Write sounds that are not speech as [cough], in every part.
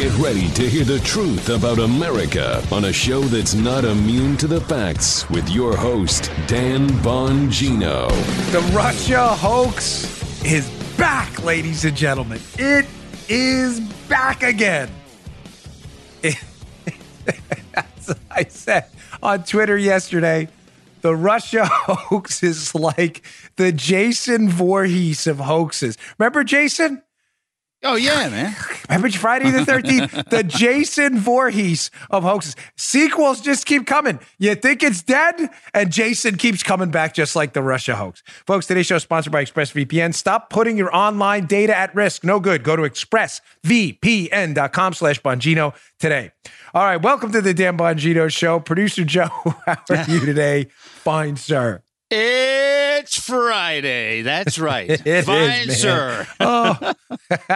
Get ready to hear the truth about America on a show that's not immune to the facts with your host, Dan Bongino. The Russia hoax is back, ladies and gentlemen. It is back again. [laughs] As I said on Twitter yesterday, the Russia [laughs] hoax is like the Jason Voorhees of hoaxes. Remember Jason? Oh yeah, man. [laughs] Remember Friday the 13th? the [laughs] Jason Voorhees of hoaxes. Sequels just keep coming. You think it's dead, and Jason keeps coming back just like the Russia hoax. Folks, today's show is sponsored by ExpressVPN. Stop putting your online data at risk. No good. Go to expressvpn.com slash Bongino today. All right, welcome to the Dan Bongino Show. Producer Joe, [laughs] how are you today? Fine, sir. It's Friday. That's right. [laughs] It Fine, is, sir. Oh.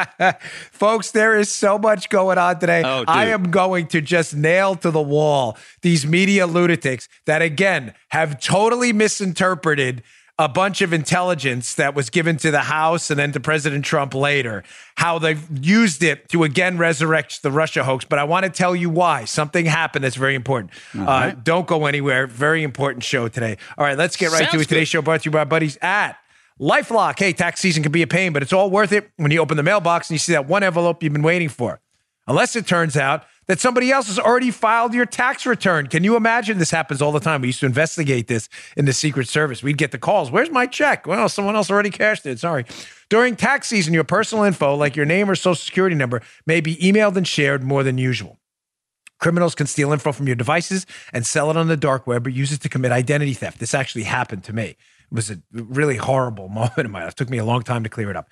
[laughs] Folks, there is so much going on today. Oh. I am going to just nail to the wall these media lunatics that, again, have totally misinterpreted a bunch of intelligence that was given to the House and then to President Trump later, how they've used it to again resurrect the Russia hoax. But I want to tell you why. Something happened that's very important. Uh, don't go anywhere. Very important show today. All right, let's get right to Sounds it. Today's good. show brought to you by our buddies at Lifelock. Hey, tax season can be a pain, but it's all worth it when you open the mailbox and you see that one envelope you've been waiting for. Unless it turns out that somebody else has already filed your tax return. Can you imagine this happens all the time? We used to investigate this in the Secret Service. We'd get the calls, Where's my check? Well, someone else already cashed it. Sorry. During tax season, your personal info, like your name or social security number, may be emailed and shared more than usual. Criminals can steal info from your devices and sell it on the dark web or use it to commit identity theft. This actually happened to me. It was a really horrible [laughs] moment in my life. It took me a long time to clear it up.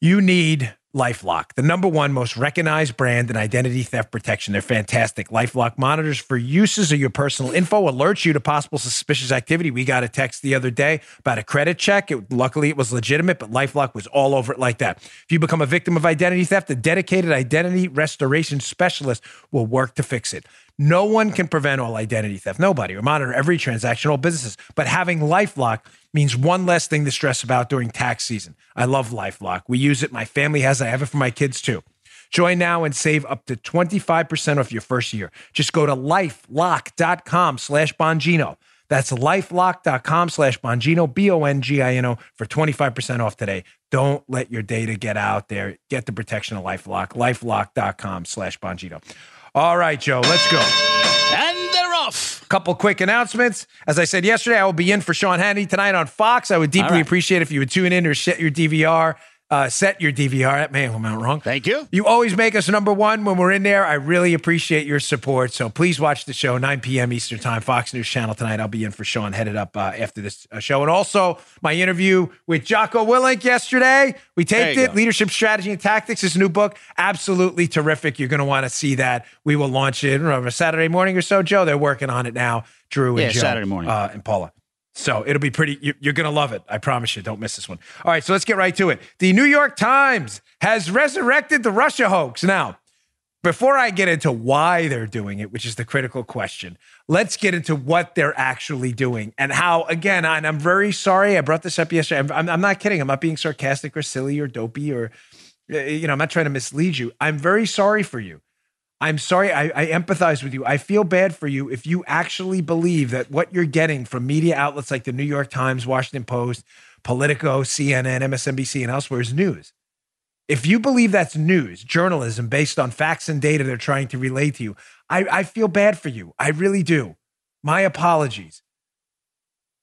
You need Lifelock, the number one most recognized brand in identity theft protection. They're fantastic. Lifelock monitors for uses of your personal info, alerts you to possible suspicious activity. We got a text the other day about a credit check. It, luckily, it was legitimate, but Lifelock was all over it like that. If you become a victim of identity theft, a dedicated identity restoration specialist will work to fix it. No one can prevent all identity theft. Nobody or monitor every transaction, all businesses. But having Lifelock means one less thing to stress about during tax season. I love Lifelock. We use it. My family has it. I have it for my kids too. Join now and save up to 25% off your first year. Just go to lifelock.com slash Bongino. That's lifelock.com slash Bongino, B O N G I N O, for 25% off today. Don't let your data get out there. Get the protection of Lifelock. Lifelock.com slash Bongino. All right, Joe, let's go. And they're. Couple quick announcements. As I said yesterday, I will be in for Sean Hannity tonight on Fox. I would deeply right. appreciate if you would tune in or set your DVR. Uh, set your DVR. At. Man, I'm not wrong. Thank you. You always make us number one when we're in there. I really appreciate your support. So please watch the show, 9 p.m. Eastern Time, Fox News Channel tonight. I'll be in for Sean, headed up uh, after this uh, show. And also my interview with Jocko Willink yesterday. We taped it. go. Leadership Strategy and Tactics, his new book. Absolutely terrific. You're going to want to see that. We will launch it on a Saturday morning or so, Joe. They're working on it now, Drew and Yeah, Joe, Saturday morning. Uh, and Paula. So it'll be pretty, you- you're going to love it. I promise you. Don't miss this one. All right, so let's get right to it. The New York Times has resurrected the Russia hoax. Now, before I get into why they're doing it, which is the critical question, let's get into what they're actually doing and how, again, and I'm very sorry I brought this up yesterday. I'm, I'm, not kidding. I'm not being sarcastic or silly or dopey or, uh, you know, I'm not trying to mislead you. I'm very sorry for you. I'm sorry. I, I empathize with you. I feel bad for you if you actually believe that what you're getting from media outlets like the New York Times, Washington Post, Politico, CNN, MSNBC, and elsewhere is news. If you believe that's news, journalism based on facts and data they're trying to relay to you, I, I feel bad for you. I really do. My apologies.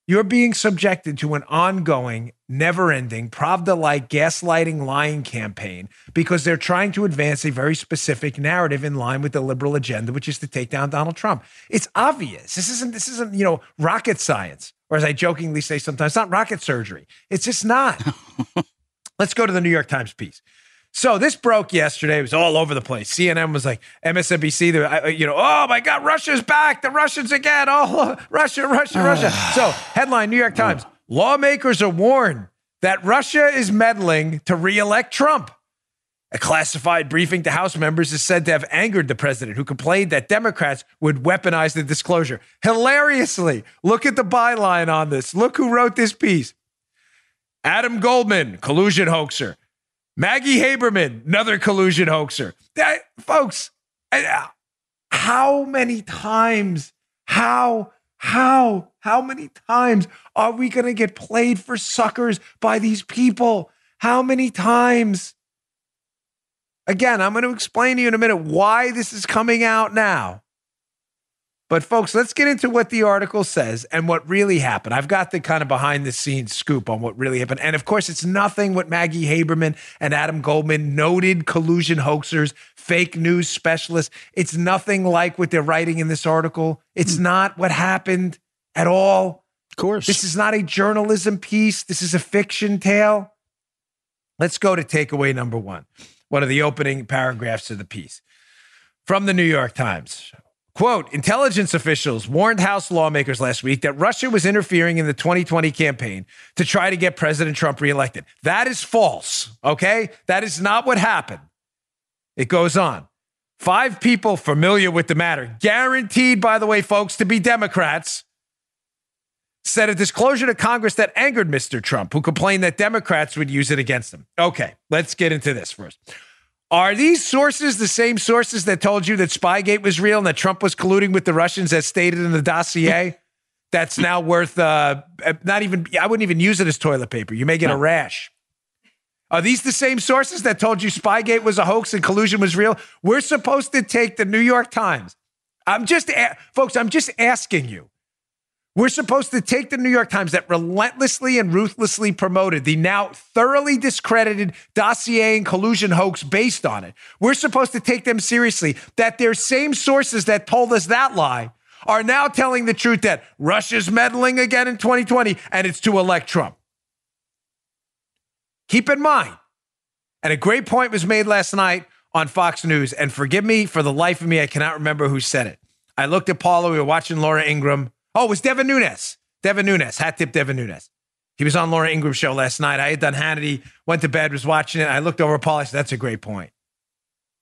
You're being subjected to an ongoing, never ending, Pravda like gaslighting lying campaign because they're trying to advance a very specific narrative in line with the liberal agenda, which is to take down Donald Trump. It's obvious. This isn't, this isn't, you know, rocket science. Or as I jokingly say sometimes, it's not rocket surgery. It's just not. [laughs] Let's go to the New York Times piece. So this broke yesterday. It was all over the place. CNN was like MSNBC. You know, oh my God, Russia's back. The Russians again. Oh, [laughs] Russia, Russia, [sighs] Russia. So headline: New York Times: Lawmakers are warned that Russia is meddling to reelect Trump. A classified briefing to House members is said to have angered the president, who complained that Democrats would weaponize the disclosure. Hilariously, look at the byline on this. Look who wrote this piece. Adam Goldman, collusion hoaxer. Maggie Haberman, another collusion hoaxer. That, folks, uh, how many times, how, how, how many times are we going to get played for suckers by these people? How many times? Again, I'm going to explain to you in a minute why this is coming out now. But, folks, let's get into what the article says and what really happened. I've got the kind of behind the scenes scoop on what really happened. And of course, it's nothing what Maggie Haberman and Adam Goldman, noted collusion hoaxers, fake news specialists, it's nothing like what they're writing in this article. It's hmm. not what happened at all. Of course. This is not a journalism piece, this is a fiction tale. Let's go to takeaway number one, one of the opening paragraphs of the piece from the New York Times. Quote Intelligence officials warned House lawmakers last week that Russia was interfering in the 2020 campaign to try to get President Trump reelected. That is false, okay? That is not what happened. It goes on. Five people familiar with the matter, guaranteed, by the way, folks, to be Democrats, said a disclosure to Congress that angered Mr. Trump, who complained that Democrats would use it against him. Okay, let's get into this first. Are these sources the same sources that told you that Spygate was real and that Trump was colluding with the Russians as stated in the dossier? [laughs] That's now worth uh, not even, I wouldn't even use it as toilet paper. You may get a rash. Are these the same sources that told you Spygate was a hoax and collusion was real? We're supposed to take the New York Times. I'm just, a- folks, I'm just asking you. We're supposed to take the New York Times that relentlessly and ruthlessly promoted the now thoroughly discredited dossier and collusion hoax based on it. We're supposed to take them seriously. That their same sources that told us that lie are now telling the truth that Russia's meddling again in 2020 and it's to elect Trump. Keep in mind, and a great point was made last night on Fox News, and forgive me for the life of me, I cannot remember who said it. I looked at Paula, we were watching Laura Ingraham. Oh, it was Devin Nunes. Devin Nunes, hat tip Devin Nunes. He was on Laura Ingraham's show last night. I had done Hannity, went to bed, was watching it. I looked over at Paula. I said, That's a great point.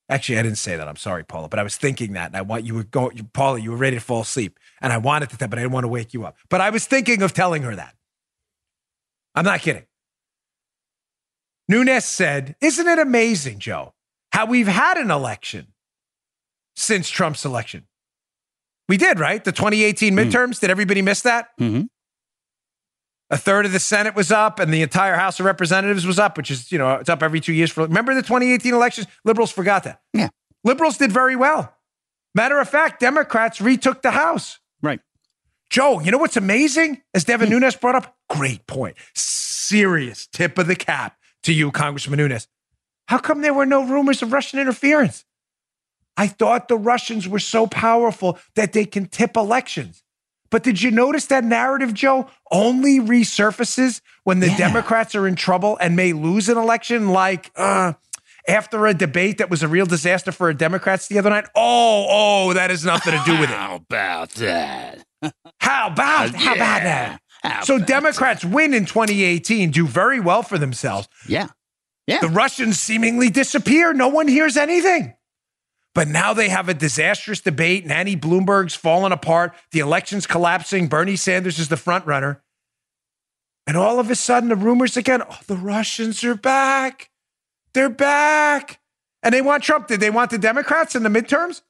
Actually, I didn't say that. I'm sorry, Paula, but I was thinking that. And I want you were going, Paula, you were ready to fall asleep. And I wanted to, tell, but I didn't want to wake you up. But I was thinking of telling her that. I'm not kidding. Nunes said, Isn't it amazing, Joe, how we've had an election since Trump's election? We did, right? The 2018 midterms. Did everybody miss that? Mhm. A third of the Senate was up and the entire House of Representatives was up, which is, you know, it's up every two years. For Remember the 2018 elections? Liberals forgot that. Yeah. Liberals did very well. Matter of fact, Democrats retook the House. Right. Joe, you know what's amazing? As Devin Nunes brought up, great point. Serious tip of the cap to you, Congressman Nunes. How come there were no rumors of Russian interference? I thought the Russians were so powerful that they can tip elections. But did you notice that narrative, Joe, only resurfaces when the Yeah. Democrats are in trouble and may lose an election, like uh, after a debate that was a real disaster for Democrats the other night? Oh, oh, that has nothing to do with it. [laughs] How about that? [laughs] How about how about that? How So about Democrats win in 2018, do very well for themselves. Yeah. Yeah. The Russians seemingly disappear. No one hears anything. But now they have a disastrous debate. Nanny Bloomberg's falling apart. The election's collapsing. Bernie Sanders is the front runner. And all of a sudden, the rumors again oh, the Russians are back. They're back. And they want Trump. Did they want the Democrats in the midterms?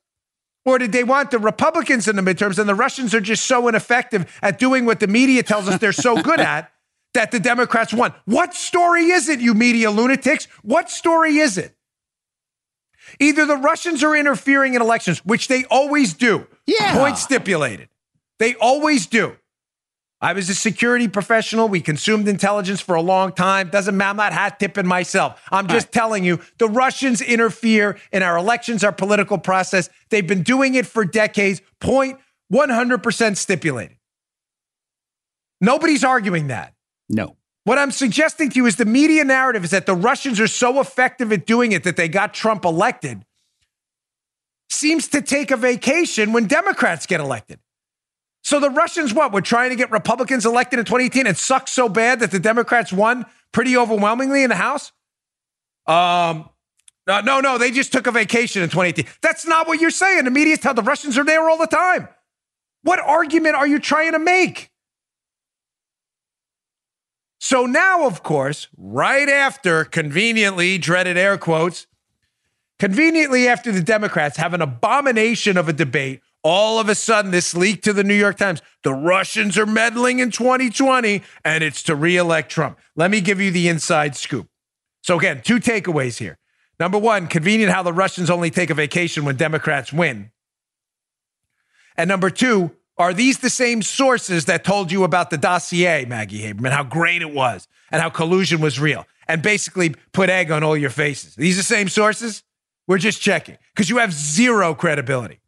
Or did they want the Republicans in the midterms? And the Russians are just so ineffective at doing what the media tells us they're so good at that the Democrats won. What story is it, you media lunatics? What story is it? Either the Russians are interfering in elections, which they always do. Yeah. Point stipulated. They always do. I was a security professional. We consumed intelligence for a long time. Doesn't matter. I'm not hat tipping myself. I'm just telling you the Russians interfere in our elections, our political process. They've been doing it for decades. Point 100% stipulated. Nobody's arguing that. No. What I'm suggesting to you is the media narrative is that the Russians are so effective at doing it that they got Trump elected. Seems to take a vacation when Democrats get elected. So the Russians, what? We're trying to get Republicans elected in 2018 and sucked so bad that the Democrats won pretty overwhelmingly in the House? Um, no, no, no. They just took a vacation in 2018. That's not what you're saying. The media tell the Russians are there all the time. What argument are you trying to make? So now, of course, right after conveniently dreaded air quotes, conveniently after the Democrats have an abomination of a debate, all of a sudden this leak to the New York Times the Russians are meddling in 2020 and it's to reelect Trump. Let me give you the inside scoop. So, again, two takeaways here. Number one, convenient how the Russians only take a vacation when Democrats win. And number two, are these the same sources that told you about the dossier, Maggie Haberman, how great it was and how collusion was real and basically put egg on all your faces? These are the same sources? We're just checking because you have zero credibility.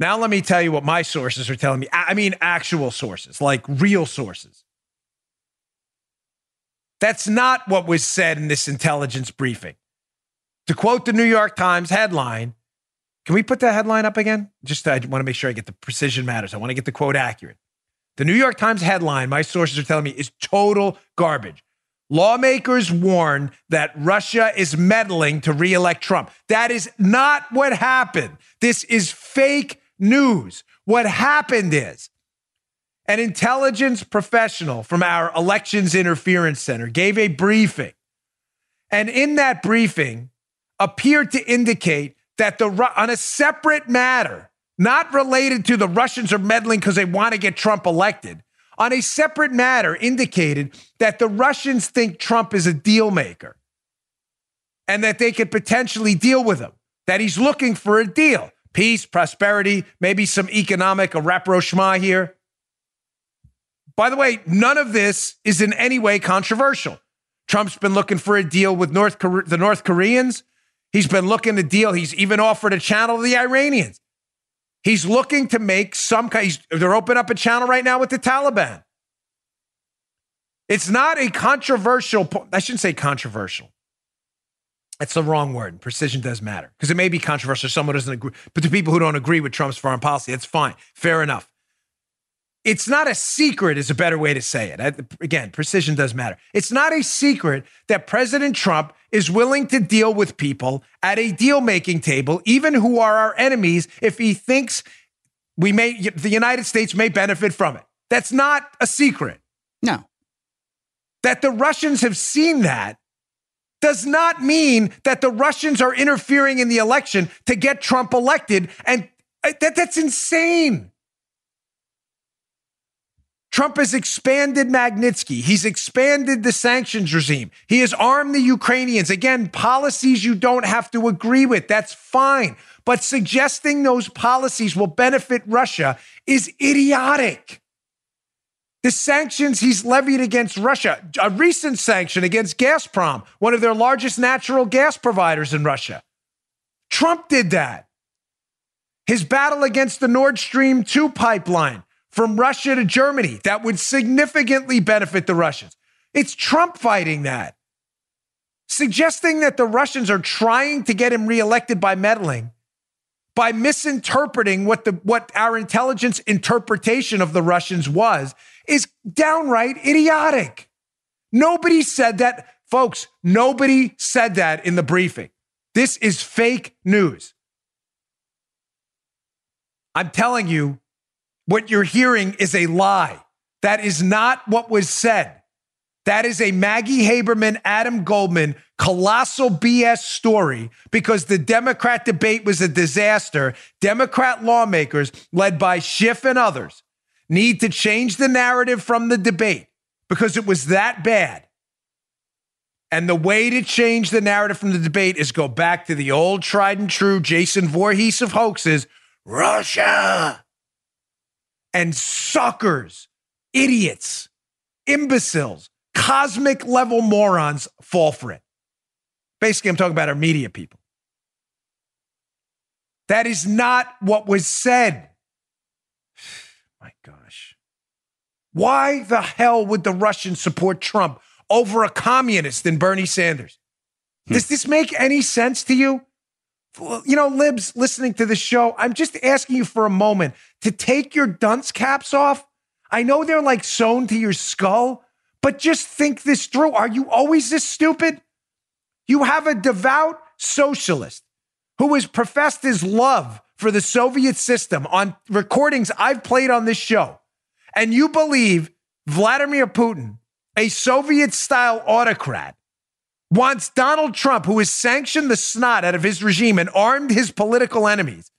Now, let me tell you what my sources are telling me. I mean, actual sources, like real sources. That's not what was said in this intelligence briefing. To quote the New York Times headline, can we put that headline up again? Just I want to make sure I get the precision matters. I want to get the quote accurate. The New York Times headline, my sources are telling me, is total garbage. Lawmakers warn that Russia is meddling to reelect Trump. That is not what happened. This is fake news. What happened is an intelligence professional from our Elections Interference Center gave a briefing. And in that briefing, appeared to indicate that the on a separate matter, not related to the Russians are meddling because they want to get Trump elected, on a separate matter indicated that the Russians think Trump is a deal maker and that they could potentially deal with him, that he's looking for a deal. Peace, prosperity, maybe some economic a rapprochement here. By the way, none of this is in any way controversial. Trump's been looking for a deal with North the North Koreans. He's been looking to deal. He's even offered a channel to the Iranians. He's looking to make some kind. They're opening up a channel right now with the Taliban. It's not a controversial. I shouldn't say controversial. That's the wrong word. Precision does matter because it may be controversial. Someone doesn't agree, but to people who don't agree with Trump's foreign policy, that's fine. Fair enough it's not a secret is a better way to say it. Again, precision does matter. It's not a secret that President Trump is willing to deal with people at a deal making table, even who are our enemies, if he thinks we may, the United States may benefit from it. That's not a secret. No. That the Russians have seen that does not mean that the Russians are interfering in the election to get Trump elected. And uh, that, that's insane. Trump has expanded Magnitsky. He's expanded the sanctions regime. He has armed the Ukrainians. Again, policies you don't have to agree with. That's fine. But suggesting those policies will benefit Russia is idiotic. The sanctions he's levied against Russia, a recent sanction against Gazprom, one of their largest natural gas providers in Russia. Trump did that. His battle against the Nord Stream 2 pipeline, from Russia to Germany that would significantly benefit the Russians. It's Trump fighting that. Suggesting that the Russians are trying to get him reelected by meddling, by misinterpreting what the what our intelligence interpretation of the Russians was, is downright idiotic. Nobody said that, folks. Nobody said that in the briefing. This is fake news. I'm telling you, what you're hearing is a lie. That is not what was said. That is a Maggie Haberman, Adam Goldman colossal BS story because the Democrat debate was a disaster. Democrat lawmakers, led by Schiff and others, need to change the narrative from the debate because it was that bad. And the way to change the narrative from the debate is go back to the old tried and true Jason Voorhees of hoaxes Russia and suckers, idiots, imbeciles, cosmic level morons fall for it. Basically, I'm talking about our media people. That is not what was said. [sighs] My gosh. Why the hell would the Russians support Trump over a communist than Bernie Sanders? Hmm. Does this make any sense to you? You know, libs listening to the show, I'm just asking you for a moment to take your dunce caps off. I know they're like sewn to your skull, but just think this through. Are you always this stupid? You have a devout socialist who has professed his love for the Soviet system on recordings I've played on this show, and you believe Vladimir Putin a Soviet style autocrat, wants Donald Trump, who has sanctioned the snot out of his regime and armed his political enemies,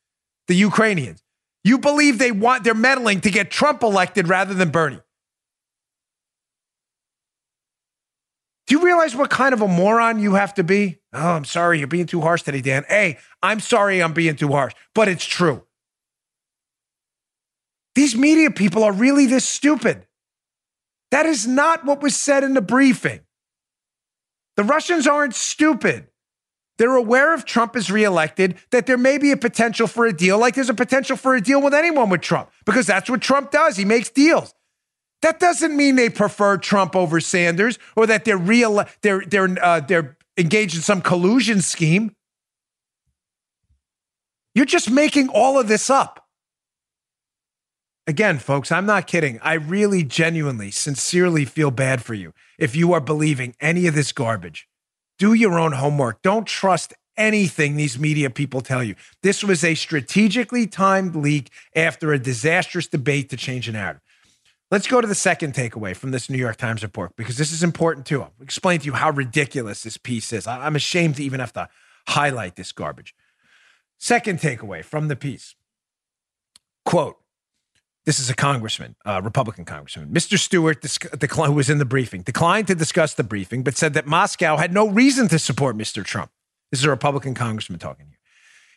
the Ukrainians, you believe they want they're meddling to get Trump elected rather than Bernie. Do you realize what kind of a moron you have to be? Oh, I'm sorry, you're being too harsh today, Dan. Hey, I'm sorry I'm being too harsh, but it's true. These media people are really this stupid. That is not what was said in the briefing. The Russians aren't stupid. They're aware if Trump is reelected that there may be a potential for a deal, like there's a potential for a deal with anyone with Trump, because that's what Trump does. He makes deals. That doesn't mean they prefer Trump over Sanders or that they're real they're they're uh, they're engaged in some collusion scheme. You're just making all of this up. Again, folks, I'm not kidding. I really genuinely, sincerely feel bad for you if you are believing any of this garbage. Do your own homework. Don't trust anything these media people tell you. This was a strategically timed leak after a disastrous debate to change an narrative. Let's go to the second takeaway from this New York Times report because this is important too. I'll explain to you how ridiculous this piece is. I'm ashamed to even have to highlight this garbage. Second takeaway from the piece quote, this is a congressman, a Republican congressman. Mr. Stewart, who was in the briefing, declined to discuss the briefing, but said that Moscow had no reason to support Mr. Trump. This is a Republican congressman talking here.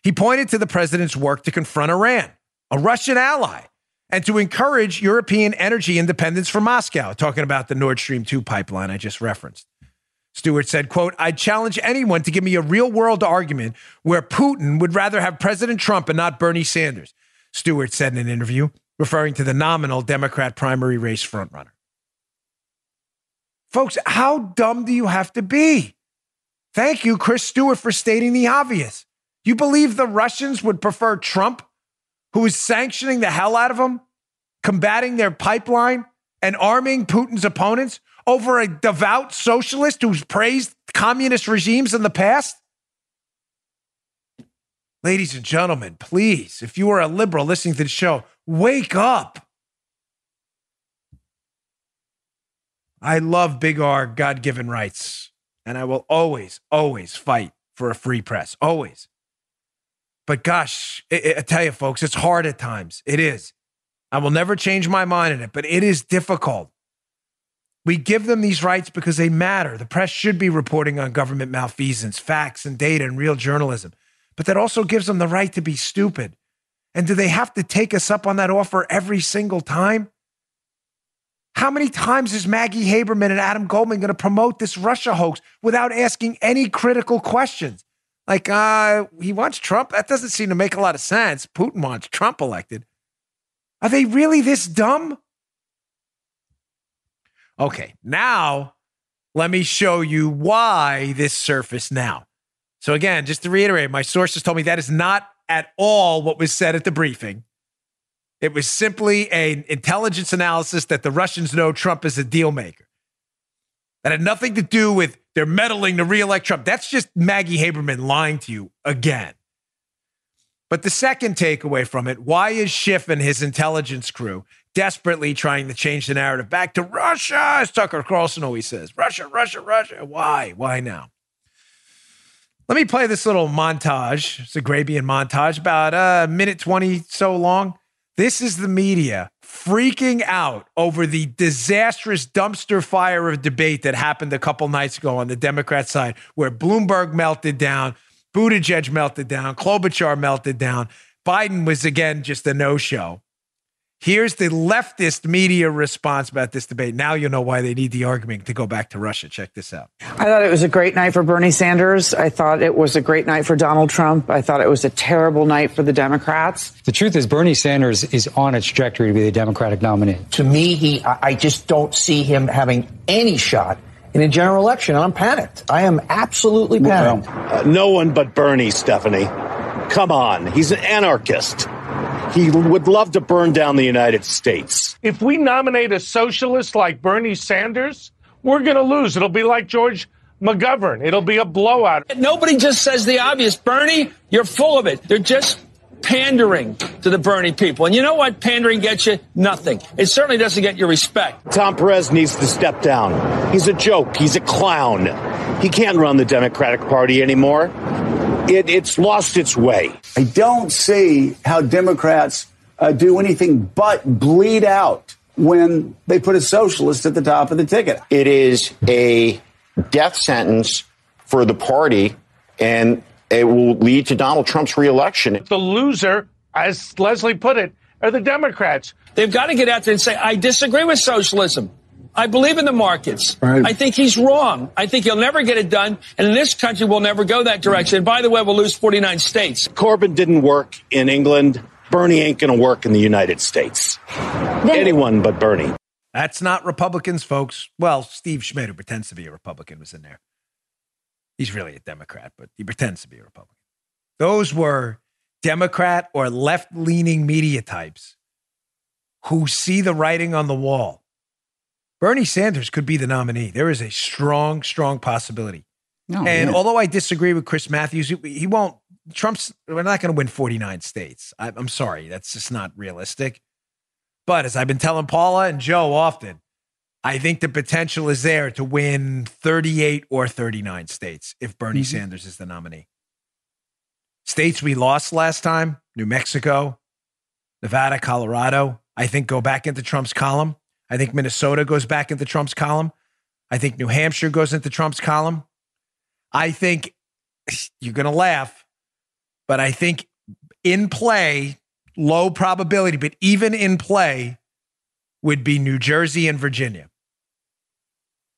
He pointed to the president's work to confront Iran, a Russian ally, and to encourage European energy independence from Moscow, talking about the Nord Stream 2 pipeline I just referenced. Stewart said, quote, I challenge anyone to give me a real world argument where Putin would rather have President Trump and not Bernie Sanders. Stewart said in an interview, referring to the nominal Democrat primary race frontrunner. Folks, how dumb do you have to be? Thank you, Chris Stewart, for stating the obvious. You believe the Russians would prefer Trump who is sanctioning the hell out of them, combating their pipeline, and arming Putin's opponents over a devout socialist who's praised communist regimes in the past? Ladies and gentlemen, please, if you are a liberal listening to the show, wake up. I love big R God given rights, and I will always, always fight for a free press. Always. But gosh, I, I tell you, folks, it's hard at times. It is. I will never change my mind on it, but it is difficult. We give them these rights because they matter. The press should be reporting on government malfeasance, facts and data and real journalism. But that also gives them the right to be stupid. And do they have to take us up on that offer every single time? How many times is Maggie Haberman and Adam Goldman going to promote this Russia hoax without asking any critical questions? Like, uh, he wants Trump. That doesn't seem to make a lot of sense. Putin wants Trump elected. Are they really this dumb? Okay, now let me show you why this surfaced now. So, again, just to reiterate, my sources told me that is not at all what was said at the briefing. It was simply an intelligence analysis that the Russians know Trump is a deal maker. That had nothing to do with they're meddling to reelect Trump. That's just Maggie Haberman lying to you again. But the second takeaway from it why is Schiff and his intelligence crew desperately trying to change the narrative back to Russia, as Tucker Carlson always says? Russia, Russia, Russia. Why? Why now? Let me play this little montage. It's a Grabien montage, about a minute 20 so long. This is the media freaking out over the disastrous dumpster fire of debate that happened a couple nights ago on the Democrat side, where Bloomberg melted down, Buttigieg melted down, Klobuchar melted down. Biden was again just a no show. Here's the leftist media response about this debate. Now you know why they need the argument to go back to Russia. Check this out. I thought it was a great night for Bernie Sanders. I thought it was a great night for Donald Trump. I thought it was a terrible night for the Democrats. The truth is, Bernie Sanders is on a trajectory to be the Democratic nominee. To me, he, I just don't see him having any shot in a general election. I'm panicked. I am absolutely panicked. Well, uh, no one but Bernie, Stephanie. Come on. He's an anarchist. He would love to burn down the United States. If we nominate a socialist like Bernie Sanders, we're going to lose. It'll be like George McGovern. It'll be a blowout. Nobody just says the obvious. Bernie, you're full of it. They're just pandering to the Bernie people. And you know what pandering gets you? Nothing. It certainly doesn't get you respect. Tom Perez needs to step down. He's a joke. He's a clown. He can't run the Democratic Party anymore. It, it's lost its way. I don't see how Democrats uh, do anything but bleed out when they put a socialist at the top of the ticket. It is a death sentence for the party, and it will lead to Donald Trump's reelection. The loser, as Leslie put it, are the Democrats. They've got to get out there and say, I disagree with socialism. I believe in the markets. Right. I think he's wrong. I think he'll never get it done. And in this country, we'll never go that direction. And by the way, we'll lose 49 states. Corbyn didn't work in England. Bernie ain't going to work in the United States. Anyone but Bernie. That's not Republicans, folks. Well, Steve Schmidt, who pretends to be a Republican, was in there. He's really a Democrat, but he pretends to be a Republican. Those were Democrat or left leaning media types who see the writing on the wall. Bernie Sanders could be the nominee. There is a strong, strong possibility. No, and yeah. although I disagree with Chris Matthews, he, he won't. Trump's, we're not going to win 49 states. I, I'm sorry. That's just not realistic. But as I've been telling Paula and Joe often, I think the potential is there to win 38 or 39 states if Bernie Mm-hmm. Sanders is the nominee. States we lost last time New Mexico, Nevada, Colorado, I think go back into Trump's column. I think Minnesota goes back into Trump's column. I think New Hampshire goes into Trump's column. I think you're going to laugh, but I think in play, low probability, but even in play, would be New Jersey and Virginia.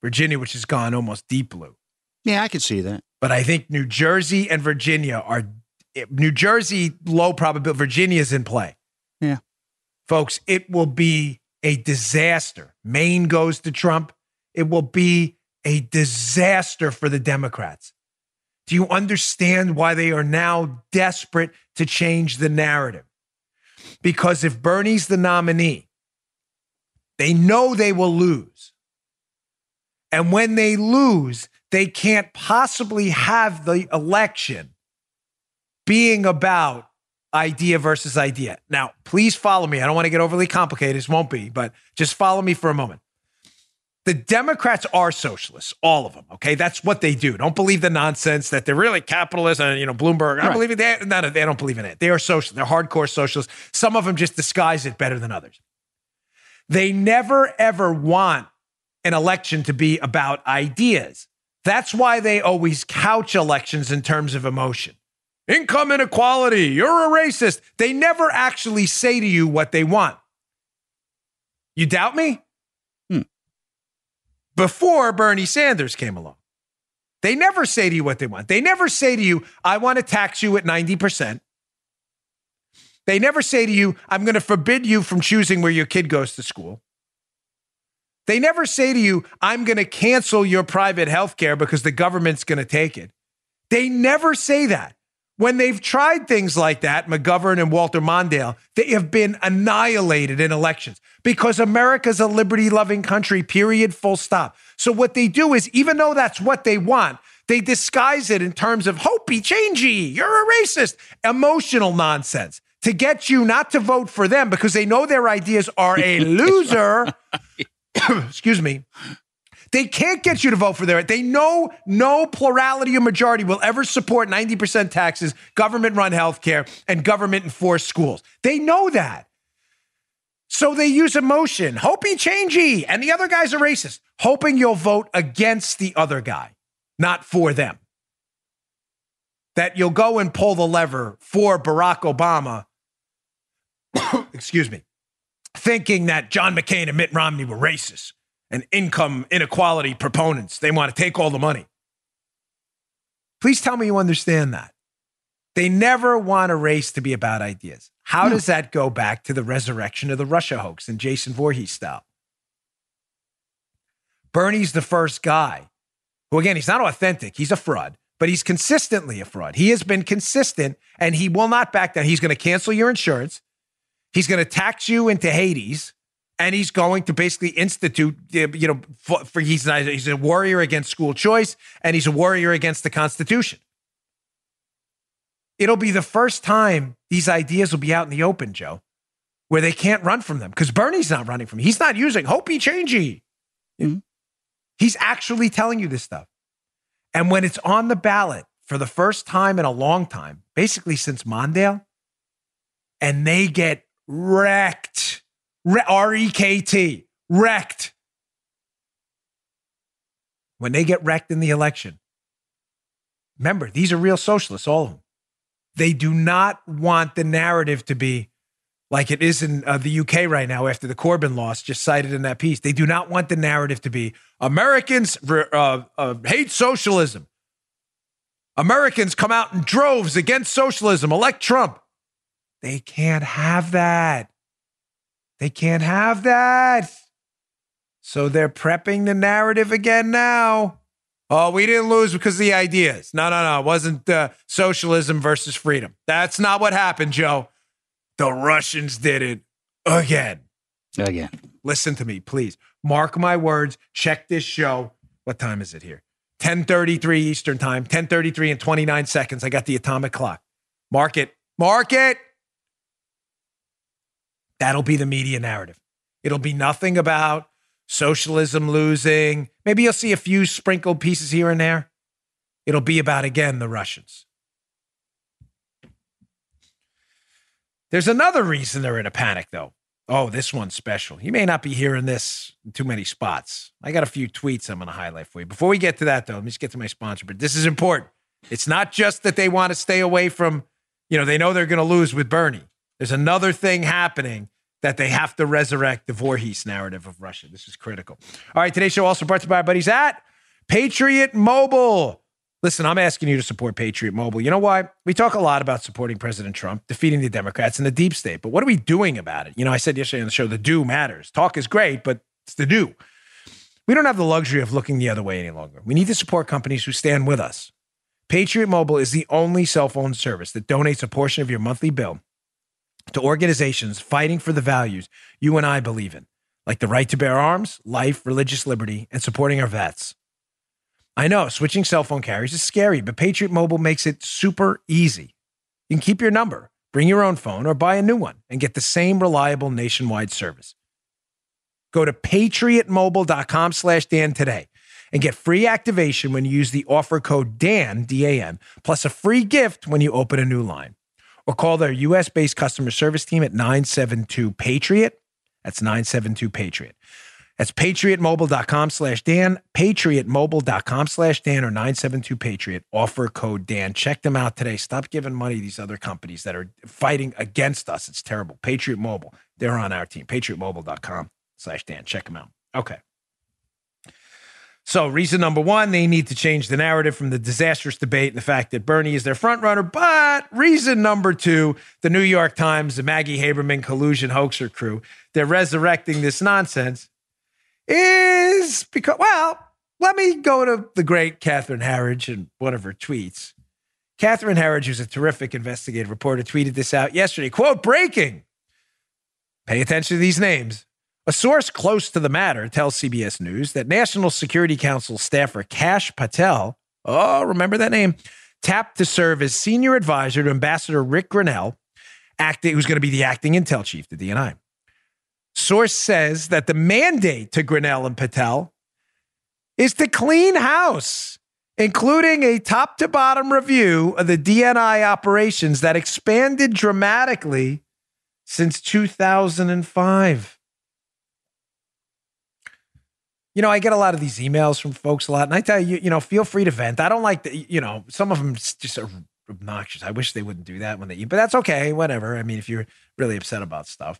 Virginia, which has gone almost deep blue. Yeah, I could see that. But I think New Jersey and Virginia are New Jersey low probability. Virginia's in play. Yeah. Folks, it will be a disaster. Maine goes to Trump. It will be a disaster for the Democrats. Do you understand why they are now desperate to change the narrative? Because if Bernie's the nominee, they know they will lose. And when they lose, they can't possibly have the election being about idea versus idea. Now, please follow me. I don't want to get overly complicated. This won't be, but just follow me for a moment. The Democrats are socialists, all of them. Okay, that's what they do. Don't believe the nonsense that they're really capitalist and you know Bloomberg. I Right. believe it. They, none of, they don't believe in it. They are social. They're hardcore socialists. Some of them just disguise it better than others. They never ever want an election to be about ideas. That's why they always couch elections in terms of emotion. Income inequality, you're a racist. They never actually say to you what they want. You doubt me? Hmm. Before Bernie Sanders came along, they never say to you what they want. They never say to you, I want to tax you at 90%. They never say to you, I'm going to forbid you from choosing where your kid goes to school. They never say to you, I'm going to cancel your private health care because the government's going to take it. They never say that. When they've tried things like that, McGovern and Walter Mondale, they have been annihilated in elections because America's a liberty loving country, period, full stop. So, what they do is, even though that's what they want, they disguise it in terms of hopey, changey, you're a racist, emotional nonsense to get you not to vote for them because they know their ideas are a [laughs] loser. [laughs] Excuse me. They can't get you to vote for their. They know no plurality or majority will ever support 90% taxes, government run healthcare, and government enforced schools. They know that. So they use emotion, hopey changey, and the other guy's a racist, hoping you'll vote against the other guy, not for them. That you'll go and pull the lever for Barack Obama, [coughs] excuse me, thinking that John McCain and Mitt Romney were racist and income inequality proponents. They want to take all the money. Please tell me you understand that. They never want a race to be about ideas. How does that go back to the resurrection of the Russia hoax in Jason Voorhees style? Bernie's the first guy who, again, he's not authentic, he's a fraud, but he's consistently a fraud. He has been consistent and he will not back down. He's going to cancel your insurance, he's going to tax you into Hades and he's going to basically institute, uh, you know, for, for he's not, he's a warrior against school choice, and he's a warrior against the Constitution. it'll be the first time these ideas will be out in the open, Joe, where they can't run from them because Bernie's not running from. Them. He's not using hopey changey. Mhm. He's actually telling you this stuff. And when it's on the ballot for the first time in a long time, basically since Mondale, and they get wrecked, R E K T, wrecked. When they get wrecked in the election, remember, these are real socialists, all of them. They do not want the narrative to be like it is in uh, the UK right now after the Corbyn loss, just cited in that piece. They do not want the narrative to be Americans uh, uh, hate socialism. Americans come out in droves against socialism, elect Trump. They can't have that. They can't have that. So they're prepping the narrative again now. Oh, we didn't lose because of the ideas. No, no, no. It wasn't uh, socialism versus freedom. That's not what happened, Joe. The Russians did it again. Again. Listen to me, please. Mark my words. Check this show. What time is it here? 1033 Eastern time, 1033 and 29 seconds. I got the atomic clock. Mark it. Mark it. That'll be the media narrative. It'll be nothing about socialism losing. Maybe you'll see a few sprinkled pieces here and there. It'll be about, again, the Russians. There's another reason they're in a panic, though. Oh, this one's special. You may not be hearing this in too many spots. I got a few tweets I'm going to highlight for you. Before we get to that, though, let me just get to my sponsor. But this is important. It's not just that they want to stay away from, you know, they know they're going to lose with Bernie. There's another thing happening that they have to resurrect the Voorhees narrative of Russia. This is critical. All right, today's show also brought to you by our buddies at Patriot Mobile. Listen, I'm asking you to support Patriot Mobile. You know why? We talk a lot about supporting President Trump, defeating the Democrats and the deep state, but what are we doing about it? You know, I said yesterday on the show, the do matters. Talk is great, but it's the do. We don't have the luxury of looking the other way any longer. We need to support companies who stand with us. Patriot Mobile is the only cell phone service that donates a portion of your monthly bill to organizations fighting for the values you and I believe in, like the right to bear arms, life, religious liberty, and supporting our vets. I know switching cell phone carriers is scary, but Patriot Mobile makes it super easy. You can keep your number, bring your own phone, or buy a new one and get the same reliable nationwide service. Go to patriotmobile.com slash Dan today and get free activation when you use the offer code DAN, D-A-N, plus a free gift when you open a new line. Or call their US-based customer service team at 972-PATRIOT. That's 972-PATRIOT. That's patriotmobile.com slash Dan, patriotmobile.com slash Dan, or 972-PATRIOT. Offer code Dan. Check them out today. Stop giving money to these other companies that are fighting against us. It's terrible. Patriot Mobile, they're on our team. patriotmobile.com slash Dan. Check them out. Okay. So, reason number one, they need to change the narrative from the disastrous debate and the fact that Bernie is their front runner. But reason number two, the New York Times, the Maggie Haberman collusion hoaxer crew, they're resurrecting this nonsense is because, well, let me go to the great Catherine Herridge and one of her tweets. Catherine Herridge, who's a terrific investigative reporter, tweeted this out yesterday. Quote, breaking. Pay attention to these names. A source close to the matter tells CBS News that National Security Council staffer Kash Patel, oh, remember that name, tapped to serve as senior advisor to Ambassador Rick Grenell, acting, who's going to be the acting intel chief, the DNI. Source says that the mandate to Grenell and Patel is to clean house, including a top to bottom review of the DNI operations that expanded dramatically since 2005. You know, I get a lot of these emails from folks a lot, and I tell you, you know, feel free to vent. I don't like the, you know, some of them just are obnoxious. I wish they wouldn't do that when they, eat, but that's okay, whatever. I mean, if you're really upset about stuff.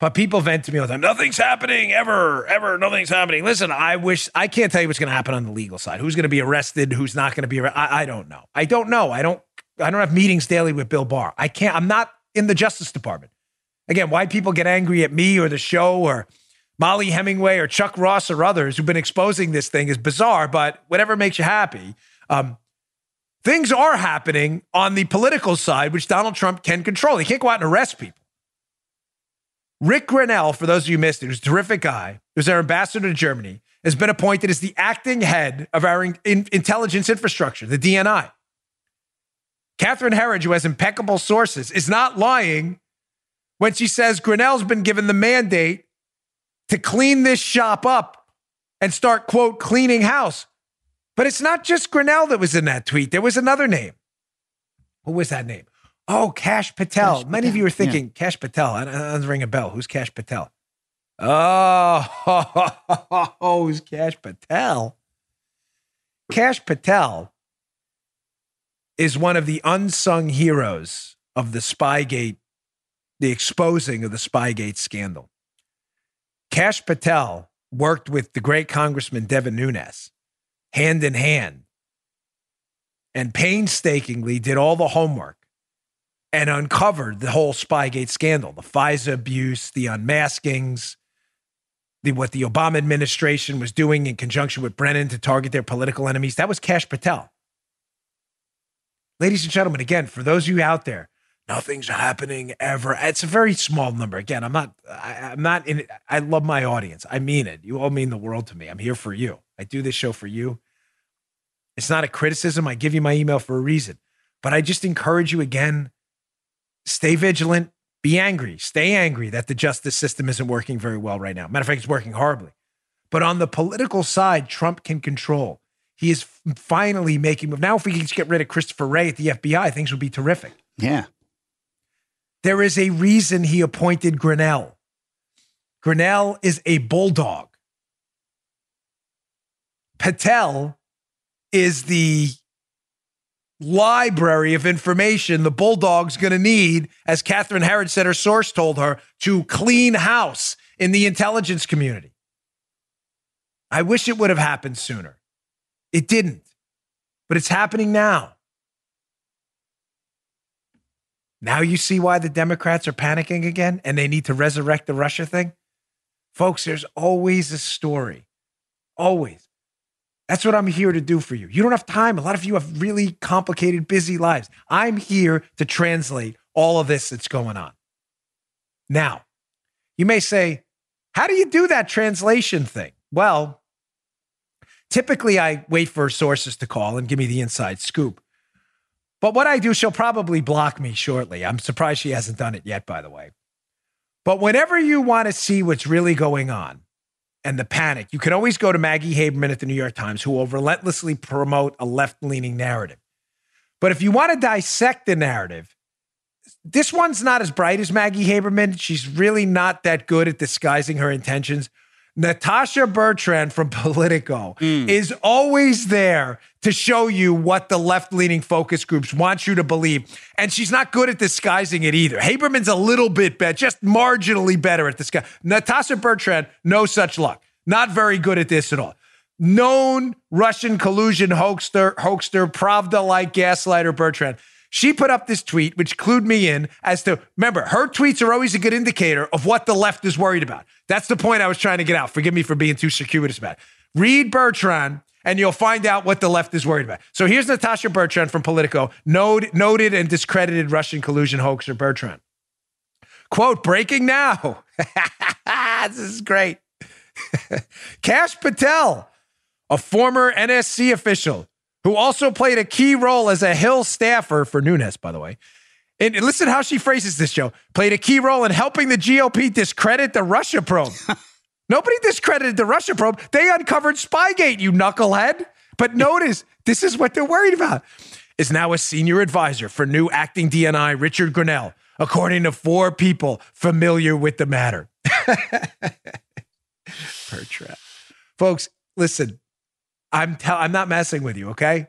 But people vent to me all the time. Nothing's happening ever, ever. Nothing's happening. Listen, I wish I can't tell you what's going to happen on the legal side. Who's going to be arrested? Who's not going to be? I, I don't know. I don't know. I don't. I don't have meetings daily with Bill Barr. I can't. I'm not in the Justice Department. Again, why people get angry at me or the show or Mollie Hemingway or Chuck Ross or others who've been exposing this thing is bizarre. But whatever makes you happy. Um, things are happening on the political side, which Donald Trump can control. He can't go out and arrest people. Rick Grenell, for those of you missed it, who's a terrific guy, who's our ambassador to Germany, has been appointed as the acting head of our in- intelligence infrastructure, the DNI. Catherine Herridge, who has impeccable sources, is not lying when she says Grenell's been given the mandate to clean this shop up and start, quote, cleaning house. But it's not just Grenell that was in that tweet. There was another name. Who was that name? Oh, Kash Patel. Kash Many Patel, of you are thinking, yeah. Kash Patel. I, doesn't ring a bell. Who's Kash Patel? Oh, [laughs] who's Kash Patel? Kash Patel is one of the unsung heroes of the Spygate, the exposing of the Spygate scandal. Kash Patel worked with the great Congressman Devin Nunes hand in hand and painstakingly did all the homework and uncovered the whole Spygate scandal, the FISA abuse, the unmaskings, the, what the Obama administration was doing in conjunction with Brennan to target their political enemies. That was Kash Patel. Ladies and gentlemen, again, for those of you out there, nothing's happening ever. It's a very small number. Again, I'm not, I, I'm not in it. I love my audience. I mean it. You all mean the world to me. I'm here for you. I do this show for you. It's not a criticism. I give you my email for a reason. But I just encourage you again stay vigilant, be angry, stay angry that the justice system isn't working very well right now. Matter of fact, it's working horribly. But on the political side, Trump can control. He is finally making move. Now, if we could just get rid of Christopher Wray at the FBI, things would be terrific. Yeah. There is a reason he appointed Grenell. Grenell is a bulldog. Patel is the library of information the bulldog's going to need, as Catherine Herridge said her source told her, to clean house in the intelligence community. I wish it would have happened sooner. It didn't, but it's happening now. Now you see why the Democrats are panicking again and they need to resurrect the Russia thing? Folks, there's always a story. Always. That's what I'm here to do for you. You don't have time. A lot of you have really complicated, busy lives. I'm here to translate all of this that's going on. Now, you may say, how do you do that translation thing? Well, typically I wait for sources to call and give me the inside scoop. But what I do, she'll probably block me shortly. I'm surprised she hasn't done it yet, by the way. But whenever you want to see what's really going on and the panic, you can always go to Maggie Haberman at the New York Times, who will relentlessly promote a left leaning narrative. But if you want to dissect the narrative, this one's not as bright as Maggie Haberman. She's really not that good at disguising her intentions. Natasha Bertrand from [laughs] Politico mm. is always there to show you what the left leaning focus groups want you to believe. And she's not good at disguising it either. Haberman's a little bit better, just marginally better at this guy. Natasha Bertrand, no such luck. Not very good at this at all. Known Russian collusion hoaxer, hoaxer, Pravda like gaslighter Bertrand. She put up this tweet, which clued me in as to remember, her tweets are always a good indicator of what the left is worried about. That's the point I was trying to get out. Forgive me for being too circuitous about it. Read Bertrand, and you'll find out what the left is worried about. So here's Natasha Bertrand from Politico, noted, and discredited Russian collusion hoaxer Bertrand. Quote, breaking now. [laughs] this is great. [laughs] Kash Patel, a former NSC official who also played a key role as a Hill staffer for Nunes, by the way. And listen how she phrases this, Joe. Played a key role in helping the GOP discredit the Russia probe. [laughs] Nobody discredited the Russia probe. They uncovered Spygate, you knucklehead. But notice, this is what they're worried about. Is now a senior advisor for new acting DNI Richard Grenell, according to four people familiar with the matter. [laughs] Bertrand. Folks, listen, I'm tell I'm not messing with you, okay?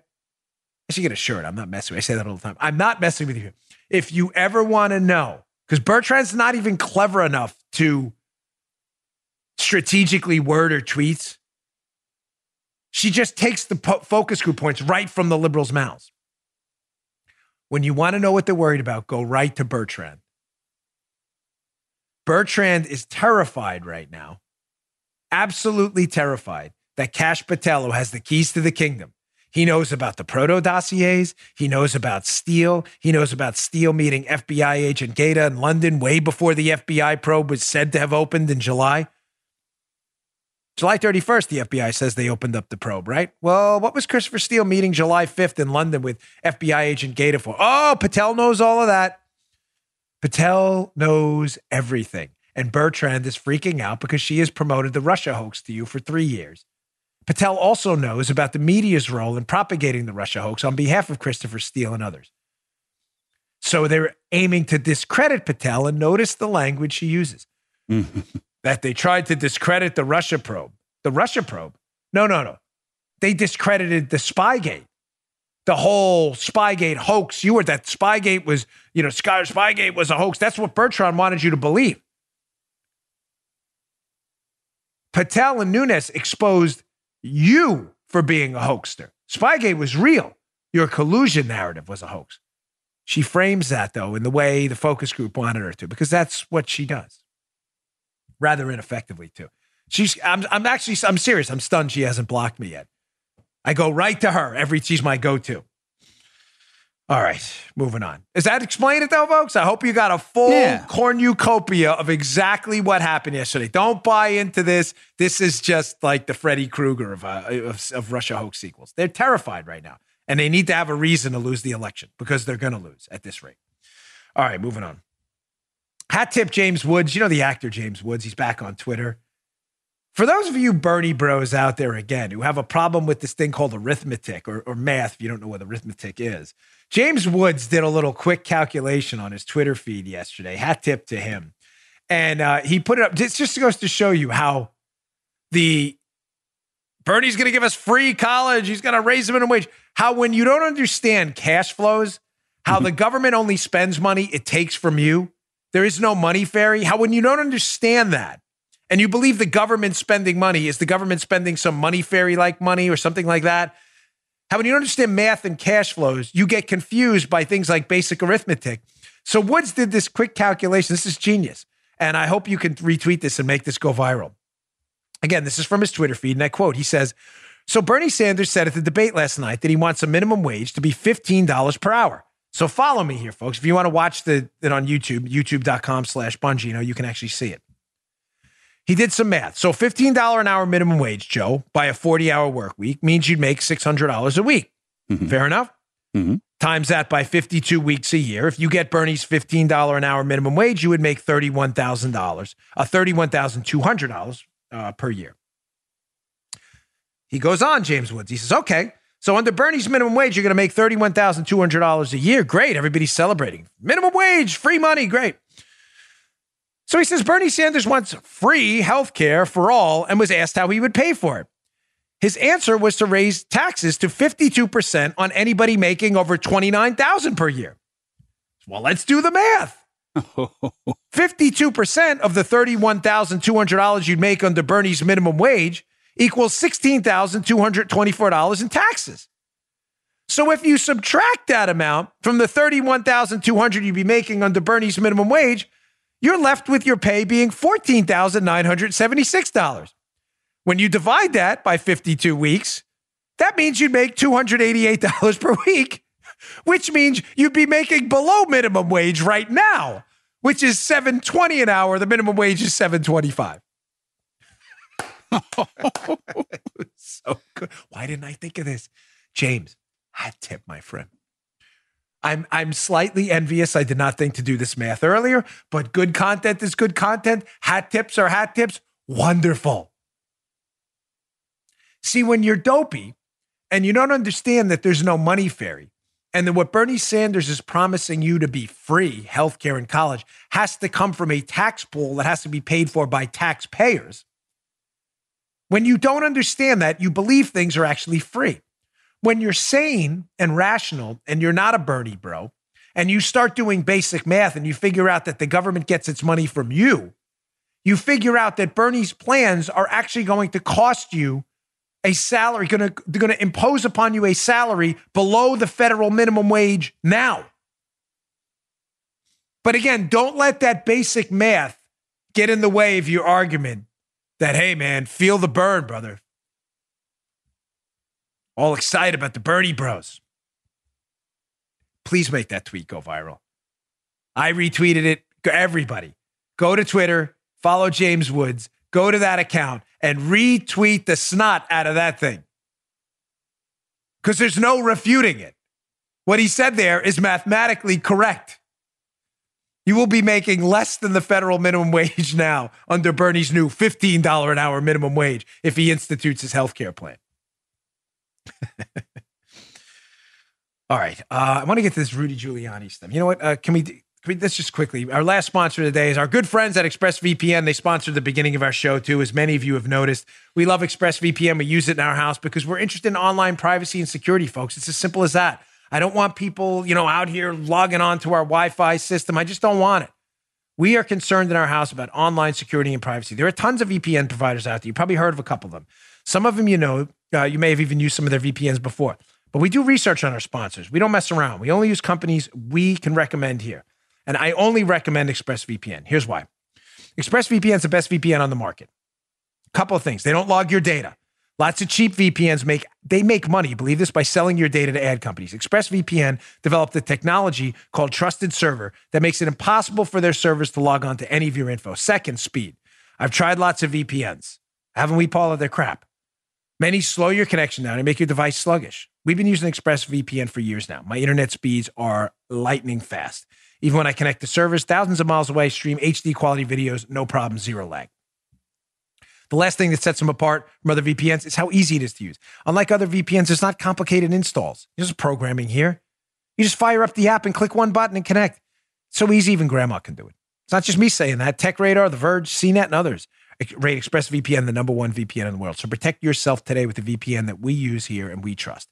I should get a shirt. I'm not messing with you. I say that all the time. I'm not messing with you. If you ever want to know, because Bertrand's not even clever enough to strategically word her tweets. She just takes the po- focus group points right from the liberals' mouths. When you want to know what they're worried about, go right to Bertrand. Bertrand is terrified right now, absolutely terrified that Kash Patel, has the keys to the kingdom, he knows about the proto dossiers. He knows about Steele. He knows about Steele meeting FBI agent Gaeta in London way before the FBI probe was said to have opened in July. July 31st, the FBI says they opened up the probe, right? Well, what was Christopher Steele meeting July 5th in London with FBI agent Gator for? Oh, Patel knows all of that. Patel knows everything. And Bertrand is freaking out because she has promoted the Russia hoax to you for three years. Patel also knows about the media's role in propagating the Russia hoax on behalf of Christopher Steele and others. So they're aiming to discredit Patel, and notice the language she uses [laughs] that they tried to discredit the Russia probe. The Russia probe? No, no, no. They discredited the Spygate, the whole Spygate hoax. You were that Spygate was, you know, Sky Spygate was a hoax. That's what Bertrand wanted you to believe. Patel and Nunes exposed you for being a hoaxer. Spygate was real. Your collusion narrative was a hoax. She frames that, though, in the way the focus group wanted her to, because that's what she does. Rather ineffectively, too. She's I'm I'm actually I'm serious. I'm stunned she hasn't blocked me yet. I go right to her every she's my go-to. All right, moving on. Does that explain it though, folks? I hope you got a full Yeah. cornucopia of exactly what happened yesterday. Don't buy into this. This is just like the Freddy Krueger of, uh, of, of Russia hoax sequels. They're terrified right now, and they need to have a reason to lose the election because they're going to lose at this rate. All right, moving on. Hat tip James Woods. You know the actor James Woods. He's back on Twitter. For those of you Bernie bros out there again who have a problem with this thing called arithmetic or, or math, if you don't know what arithmetic is, James Woods did a little quick calculation on his Twitter feed yesterday. Hat tip to him. And uh, he put it up. This just goes to show you how the Bernie's going to give us free college. He's going to raise the minimum wage. How when you don't understand cash flows, how the government only spends money it takes from you. There is no money fairy. How when you don't understand that, and you believe the government spending money is the government spending some money fairy like money or something like that. How when you understand math and cash flows, you get confused by things like basic arithmetic. So Woods did this quick calculation. This is genius. And I hope you can retweet this and make this go viral. Again, this is from his Twitter feed, and I quote, he says, So Bernie Sanders said at the debate last night that he wants a minimum wage to be $15 per hour. So follow me here, folks. If you want to watch the, it on YouTube, youtube.com slash Bongino, you can actually see it. He did some math. So $15 an hour minimum wage, Joe, by a 40 hour work week means you'd make $600 a week. Fair enough? Times that by 52 weeks a year. If you get Bernie's $15 an hour minimum wage, you would make $31,000, uh, $31,200 uh, per year. He goes on, James Woods. He says, okay, so under Bernie's minimum wage, you're going to make $31,200 a year. Great. Everybody's celebrating. Minimum wage, free money. Great. So he says Bernie Sanders wants free health care for all and was asked how he would pay for it. His answer was to raise taxes to 52% on anybody making over 29,000 per year. Well, let's do the math. [laughs] 52% of the $31,200 you'd make under Bernie's minimum wage equals $16,224 in taxes. So if you subtract that amount from the 31,200 you'd be making under Bernie's minimum wage, you're left with your pay being $14,976. When you divide that by 52 weeks, that means you'd make $288 per week, which means you'd be making below minimum wage right now, which is 720 an hour. The minimum wage is 725. [laughs] [laughs] so good. Why didn't I think of this? James, hat tip, my friend. I'm I'm slightly envious. I did not think to do this math earlier, but good content is good content. Hat tips are hat tips. Wonderful. See, when you're dopey and you don't understand that there's no money fairy, and that what Bernie Sanders is promising you to be free healthcare and college has to come from a tax pool that has to be paid for by taxpayers. When you don't understand that, you believe things are actually free. When you're sane and rational and you're not a Bernie bro, and you start doing basic math and you figure out that the government gets its money from you, you figure out that Bernie's plans are actually going to cost you a salary, to, they're going to impose upon you a salary below the federal minimum wage now. But again, don't let that basic math get in the way of your argument that, hey, man, feel the burn, brother. All excited about the Bernie bros. Please make that tweet go viral. I retweeted it. Everybody, go to Twitter, follow James Woods, go to that account, and retweet the snot out of that thing. Because there's no refuting it. What he said there is mathematically correct. You will be making less than the federal minimum wage [laughs] now under Bernie's new $15 an hour minimum wage if he institutes his health care plan. [laughs] All right. Uh, I want to get to this Rudy Giuliani stuff. You know what? Uh, can we? Can we let's just quickly. Our last sponsor today is our good friends at ExpressVPN. They sponsored the beginning of our show too, as many of you have noticed. We love ExpressVPN. We use it in our house because we're interested in online privacy and security, folks. It's as simple as that. I don't want people, you know, out here logging on to our Wi-Fi system. I just don't want it. We are concerned in our house about online security and privacy. There are tons of VPN providers out there. You probably heard of a couple of them. Some of them you know. Uh, you may have even used some of their VPNs before. But we do research on our sponsors. We don't mess around. We only use companies we can recommend here. And I only recommend ExpressVPN. Here's why ExpressVPN is the best VPN on the market. Couple of things. They don't log your data. Lots of cheap VPNs make they make money. Believe this by selling your data to ad companies. ExpressVPN developed a technology called Trusted Server that makes it impossible for their servers to log on to any of your info. Second, speed. I've tried lots of VPNs. Haven't we, Paula? They're crap. Many slow your connection down and make your device sluggish. We've been using ExpressVPN for years now. My internet speeds are lightning fast. Even when I connect to servers thousands of miles away, stream HD quality videos, no problem, zero lag. The last thing that sets them apart from other VPNs is how easy it is to use. Unlike other VPNs, it's not complicated installs. There's programming here. You just fire up the app and click one button and connect. It's so easy, even grandma can do it. It's not just me saying that. Tech Radar, The Verge, CNET, and others rate ExpressVPN the number one VPN in the world. So protect yourself today with the VPN that we use here and we trust.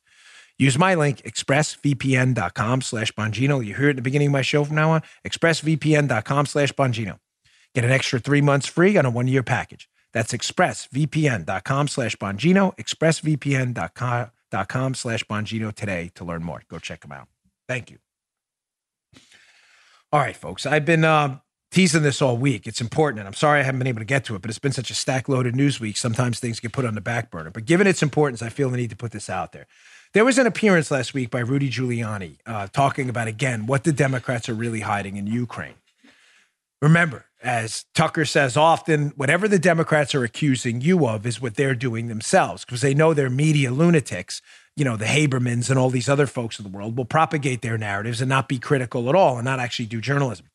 Use my link, expressvpn.com slash Bongino. You hear it at the beginning of my show from now on, expressvpn.com slash Bongino. Get an extra three months free on a one-year package. That's expressvpn.com slash Bongino, expressvpn.com slash Bongino today to learn more. Go check them out. Thank you. All right, folks. I've been uh, teasing this all week. It's important, and I'm sorry I haven't been able to get to it, but it's been such a stack loaded news week. Sometimes things get put on the back burner. But given its importance, I feel the need to put this out there. There was an appearance last week by Rudy Giuliani uh, talking about, again, what the Democrats are really hiding in Ukraine. Remember, as Tucker says often, whatever the Democrats are accusing you of is what they're doing themselves because they know they're media lunatics. You know, the Habermans and all these other folks in the world will propagate their narratives and not be critical at all and not actually do journalism.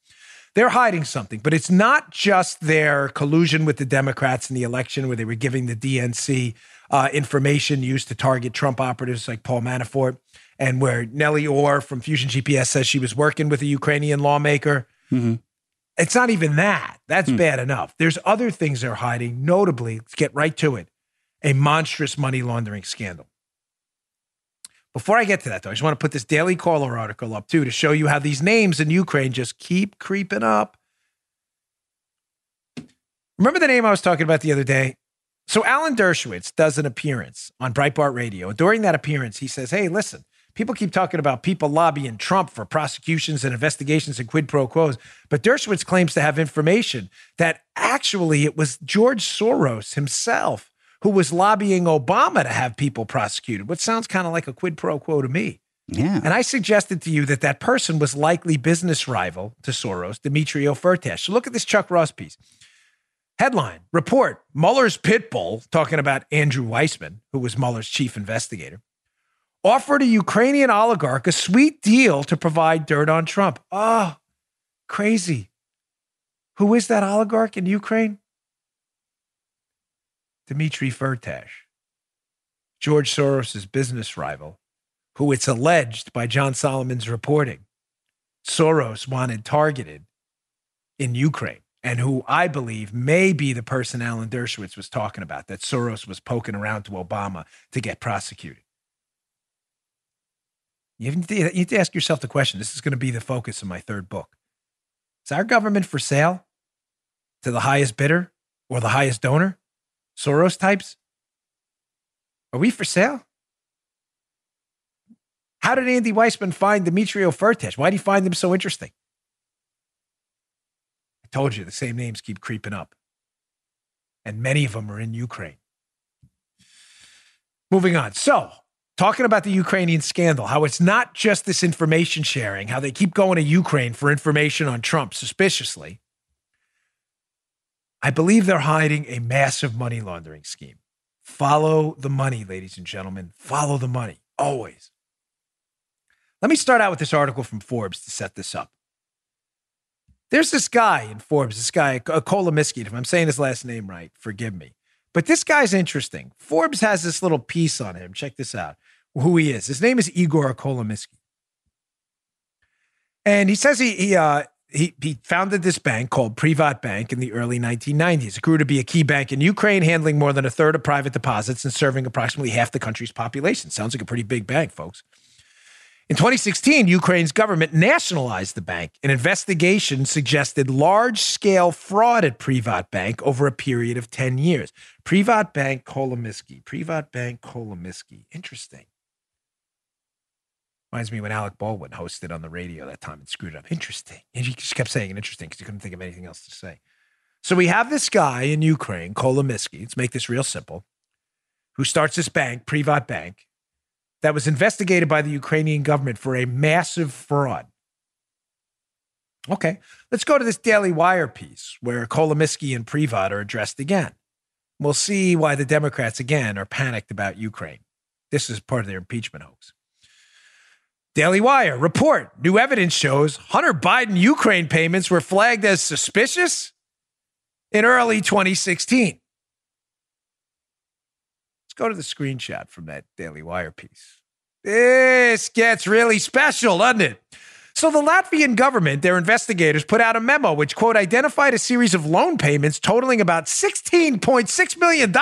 They're hiding something, but it's not just their collusion with the Democrats in the election where they were giving the DNC uh, information used to target Trump operatives like Paul Manafort, and where Nellie Ohr from Fusion GPS says she was working with a Ukrainian lawmaker. Mm-hmm. It's not even that. That's mm. bad enough. There's other things they're hiding, notably, let's get right to it a monstrous money laundering scandal. Before I get to that, though, I just want to put this Daily Caller article up too to show you how these names in Ukraine just keep creeping up. Remember the name I was talking about the other day? So Alan Dershowitz does an appearance on Breitbart Radio. And during that appearance, he says, Hey, listen, people keep talking about people lobbying Trump for prosecutions and investigations and quid pro quos. But Dershowitz claims to have information that actually it was George Soros himself who was lobbying Obama to have people prosecuted, which sounds kind of like a quid pro quo to me. Yeah. And I suggested to you that that person was likely business rival to Soros, Dmitry Firtash. So look at this Chuck Ross piece. Headline Report Mueller's pit bull, talking about Andrew Weissmann, who was Mueller's chief investigator, offered a Ukrainian oligarch a sweet deal to provide dirt on Trump. Oh, crazy. Who is that oligarch in Ukraine? Dmitry Firtash, George Soros' business rival, who it's alleged by John Solomon's reporting, Soros wanted targeted in Ukraine, and who I believe may be the person Alan Dershowitz was talking about, that Soros was poking around to Obama to get prosecuted. You need, to, you to ask yourself the question this is going to be the focus of my third book. Is our government for sale to the highest bidder or the highest donor? Soros types? Are we for sale? How did Andy Weissmann find Dmitry Firtash? Why did he find them so interesting? I told you the same names keep creeping up, and many of them are in Ukraine. Moving on. So, talking about the Ukrainian scandal, how it's not just this information sharing, how they keep going to Ukraine for information on Trump suspiciously. I believe they're hiding a massive money laundering scheme. Follow the money, ladies and gentlemen. Follow the money, always. Let me start out with this article from Forbes to set this up. There's this guy in Forbes, this guy, Kolomiski. If I'm saying his last name right, forgive me. But this guy's interesting. Forbes has this little piece on him. Check this out who he is. His name is Igor Kolomiski. And he says he, he, uh, he, he founded this bank called Privat Bank in the early 1990s. It grew to be a key bank in Ukraine, handling more than a third of private deposits and serving approximately half the country's population. Sounds like a pretty big bank, folks. In 2016, Ukraine's government nationalized the bank. An investigation suggested large scale fraud at Privat Bank over a period of 10 years. Privat Bank Kolomiski. Privat Bank Kolomiski. Interesting. Reminds me when Alec Baldwin hosted on the radio that time and screwed it up. Interesting. And he just kept saying it interesting because he couldn't think of anything else to say. So we have this guy in Ukraine, Kolomisky, let's make this real simple, who starts this bank, Privat Bank, that was investigated by the Ukrainian government for a massive fraud. Okay, let's go to this Daily Wire piece where Kolomisky and Privat are addressed again. We'll see why the Democrats again are panicked about Ukraine. This is part of their impeachment hoax. Daily Wire report new evidence shows Hunter Biden Ukraine payments were flagged as suspicious in early 2016. Let's go to the screenshot from that Daily Wire piece. This gets really special, doesn't it? So, the Latvian government, their investigators, put out a memo which, quote, identified a series of loan payments totaling about $16.6 million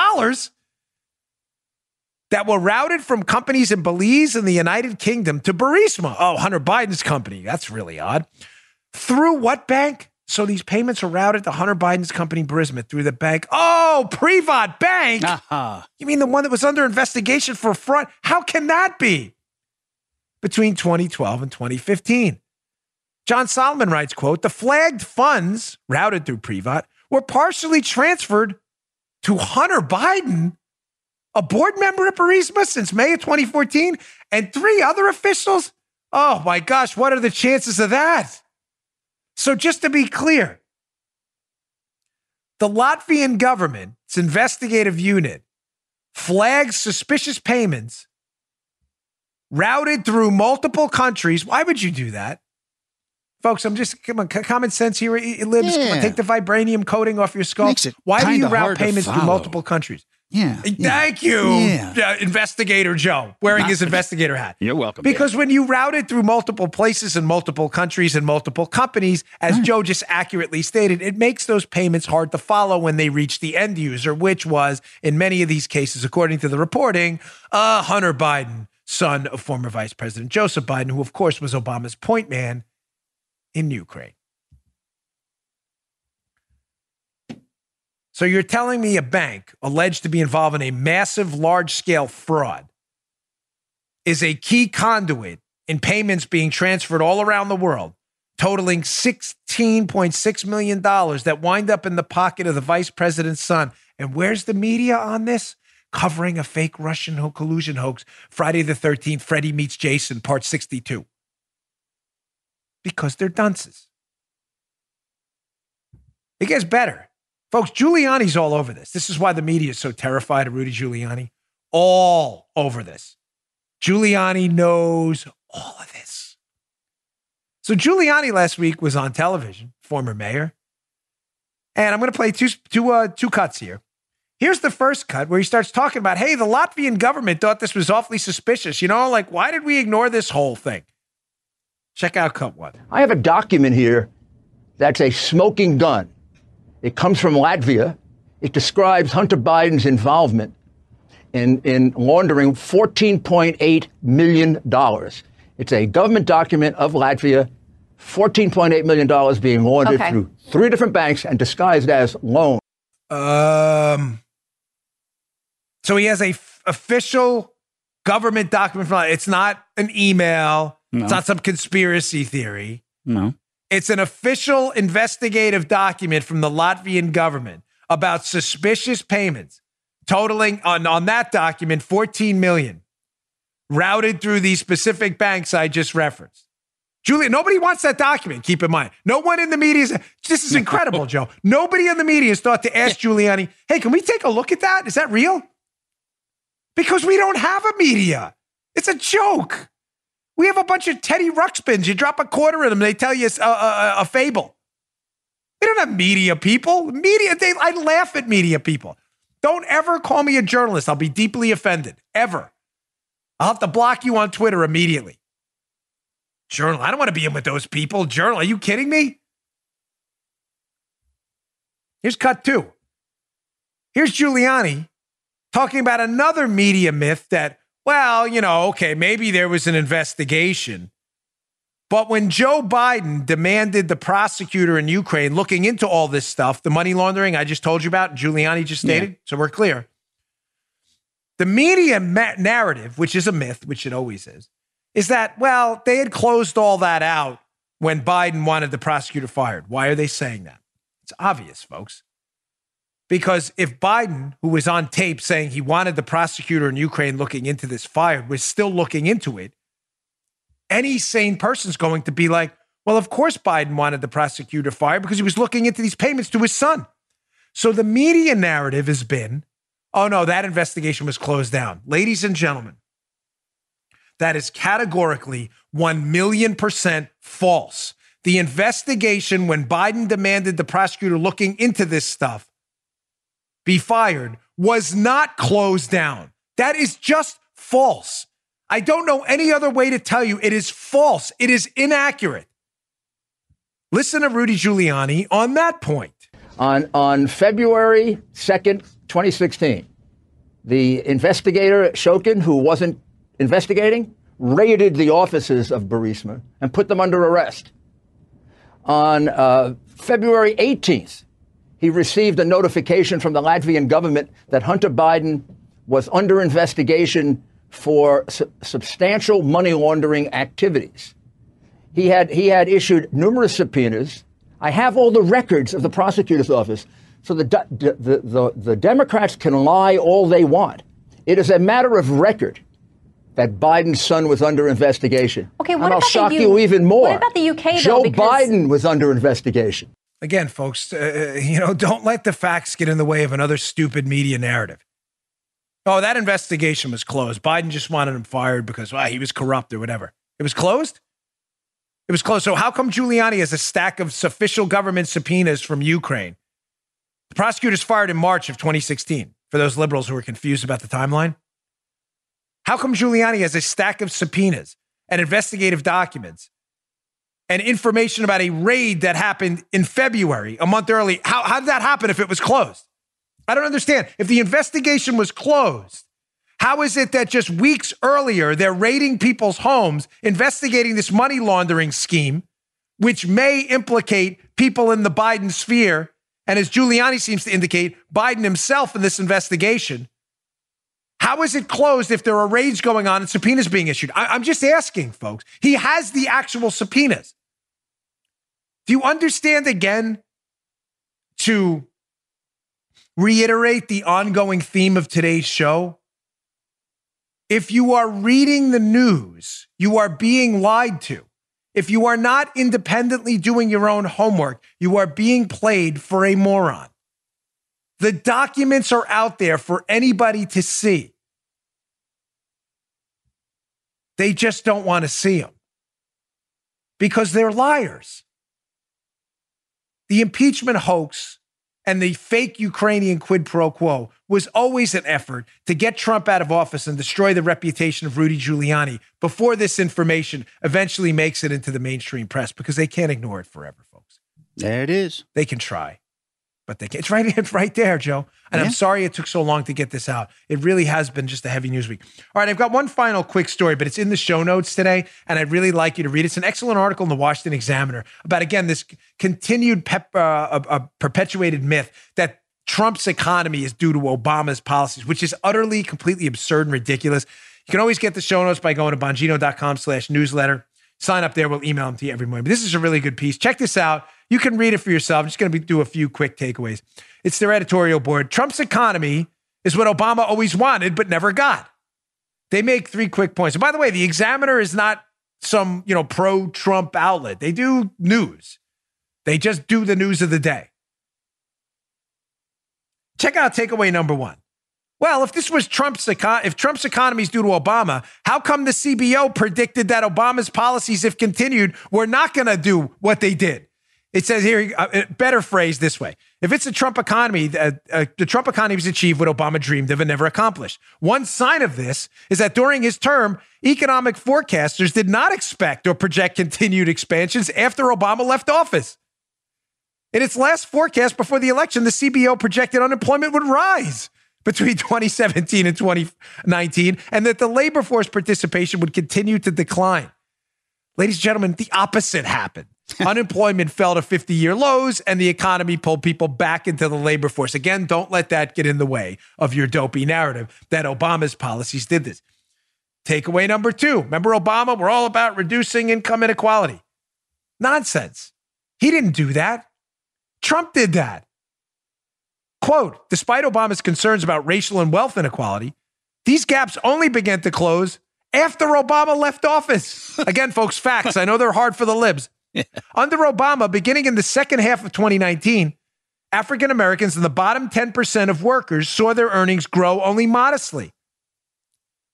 that were routed from companies in Belize and the United Kingdom to Burisma. Oh, Hunter Biden's company. That's really odd. Through what bank? So these payments are routed to Hunter Biden's company, Burisma, through the bank. Oh, Privat Bank. Uh-huh. You mean the one that was under investigation for fraud? How can that be? Between 2012 and 2015. John Solomon writes, quote, the flagged funds routed through Privat were partially transferred to Hunter Biden a board member at Burisma since May of 2014, and three other officials? Oh my gosh, what are the chances of that? So, just to be clear, the Latvian government's investigative unit flags suspicious payments routed through multiple countries. Why would you do that? Folks, I'm just come on, common sense here. It lives. Yeah. On, take the vibranium coating off your skull. Why do you route payments through multiple countries? Yeah. Thank you, yeah. Investigator Joe, wearing Not his investigator hat. You're welcome. Because when you route it through multiple places and multiple countries and multiple companies, as right. Joe just accurately stated, it makes those payments hard to follow when they reach the end user, which was, in many of these cases, according to the reporting, uh, Hunter Biden, son of former Vice President Joseph Biden, who, of course, was Obama's point man in Ukraine. So you're telling me a bank alleged to be involved in a massive, large scale fraud is a key conduit in payments being transferred all around the world, totaling $16.6 million that wind up in the pocket of the vice president's son. And where's the media on this? Covering a fake Russian collusion hoax, Friday the 13th, Freddie meets Jason, part 62. Because they're dunces. It gets better. Folks, Giuliani's all over this. This is why the media is so terrified of Rudy Giuliani. All over this. Giuliani knows all of this. So Giuliani last week was on television, former mayor. And I'm going to play two, two, uh, two cuts here. Here's the first cut where he starts talking about, hey, the Latvian government thought this was awfully suspicious. You know, like, why did we ignore this whole thing? Check out cut one. I have a document here that's a smoking gun. It comes from Latvia. It describes Hunter Biden's involvement in, in laundering $14.8 million. It's a government document of Latvia, $14.8 million being laundered okay. through three different banks and disguised as loans. Um, so he has a f- official government document from It's not an email. No. It's not some conspiracy theory. No. It's an official investigative document from the Latvian government about suspicious payments totaling on, on that document 14 million routed through these specific banks I just referenced. Julia, nobody wants that document. Keep in mind, no one in the media is. This is incredible, Joe. Nobody in the media has thought to ask Giuliani, "Hey, can we take a look at that? Is that real?" Because we don't have a media. It's a joke. We have a bunch of Teddy Ruxpins. You drop a quarter in them, they tell you a, a, a fable. We don't have media people. Media, they, I laugh at media people. Don't ever call me a journalist. I'll be deeply offended. Ever. I'll have to block you on Twitter immediately. Journal. I don't want to be in with those people. Journal. Are you kidding me? Here's cut two. Here's Giuliani talking about another media myth that, well, you know, okay, maybe there was an investigation. But when Joe Biden demanded the prosecutor in Ukraine looking into all this stuff, the money laundering I just told you about, Giuliani just stated, yeah. so we're clear. The media narrative, which is a myth, which it always is, is that, well, they had closed all that out when Biden wanted the prosecutor fired. Why are they saying that? It's obvious, folks. Because if Biden, who was on tape saying he wanted the prosecutor in Ukraine looking into this fire, was still looking into it, any sane person's going to be like, well, of course Biden wanted the prosecutor fired because he was looking into these payments to his son. So the media narrative has been, oh no, that investigation was closed down. Ladies and gentlemen, that is categorically 1 million percent false. The investigation, when Biden demanded the prosecutor looking into this stuff be fired, was not closed down. That is just false. I don't know any other way to tell you it is false. It is inaccurate. Listen to Rudy Giuliani on that point. On, on February 2nd, 2016, the investigator, Shokin, who wasn't investigating, raided the offices of Burisma and put them under arrest. On uh, February 18th, he received a notification from the Latvian government that Hunter Biden was under investigation for su- substantial money laundering activities. He had, he had issued numerous subpoenas. I have all the records of the prosecutor's office. So the, the, the, the Democrats can lie all they want. It is a matter of record that Biden's son was under investigation. Okay, what and about I'll shock U- you even more. What about the UK? Joe though, because- Biden was under investigation. Again, folks, uh, you know, [laughs] don't let the facts get in the way of another stupid media narrative. Oh, that investigation was closed. Biden just wanted him fired because well, he was corrupt or whatever. It was closed? It was closed. So how come Giuliani has a stack of official government subpoenas from Ukraine? The prosecutors fired in March of 2016 for those liberals who are confused about the timeline. How come Giuliani has a stack of subpoenas and investigative documents and information about a raid that happened in February, a month early? How, how did that happen if it was closed? I don't understand. If the investigation was closed, how is it that just weeks earlier they're raiding people's homes, investigating this money laundering scheme, which may implicate people in the Biden sphere? And as Giuliani seems to indicate, Biden himself in this investigation. How is it closed if there are raids going on and subpoenas being issued? I, am just asking, folks. He has the actual subpoenas. Do you understand again to reiterate the ongoing theme of today's show? If you are reading the news, you are being lied to. If you are not independently doing your own homework, you are being played for a moron. The documents are out there for anybody to see. They just don't want to see them because they're liars. The impeachment hoax and the fake Ukrainian quid pro quo was always an effort to get Trump out of office and destroy the reputation of Rudy Giuliani before this information eventually makes it into the mainstream press because they can't ignore it forever, folks. There it is. They can try but they can. It's right, [laughs] it's right there, Joe. And yeah. I'm sorry it took so long to get this out. It really has been just a heavy news week. All right, I've got one final quick story, but it's in the show notes today, and I'd really like you to read it. It's an excellent article in the Washington Examiner about again this continued pep, uh, uh, uh, perpetuated myth that Trump's economy is due to Obama's policies, which is utterly, completely absurd and ridiculous. You can always get the show notes by going to bongino.com slash newsletter. Sign up there. We'll email them to you every morning. But this is a really good piece. Check this out. You can read it for yourself. I'm just going to do a few quick takeaways. It's their editorial board. Trump's economy is what Obama always wanted but never got. They make three quick points. And by the way, the Examiner is not some, you know, pro Trump outlet. They do news. They just do the news of the day. Check out takeaway number one. Well, if this was Trump's econ- if Trump's economy is due to Obama, how come the CBO predicted that Obama's policies, if continued, were not going to do what they did? It says here, uh, better phrase this way: If it's a Trump economy, uh, uh, the Trump economy has achieved what Obama dreamed of and never accomplished. One sign of this is that during his term, economic forecasters did not expect or project continued expansions after Obama left office. In its last forecast before the election, the CBO projected unemployment would rise between [laughs] 2017 and 2019, and that the labor force participation would continue to decline. Ladies and gentlemen, the opposite happened. Unemployment [laughs] fell to 50 year lows, and the economy pulled people back into the labor force. Again, don't let that get in the way of your dopey narrative that Obama's policies did this. Takeaway number two remember Obama? We're all about reducing income inequality. Nonsense. He didn't do that. Trump did that. Quote Despite Obama's concerns about racial and wealth inequality, these gaps only began to close after Obama left office. [laughs] Again, folks, facts. I know they're hard for the libs. Under Obama, beginning in the second half of 2019, African Americans in the bottom 10% of workers saw their earnings grow only modestly.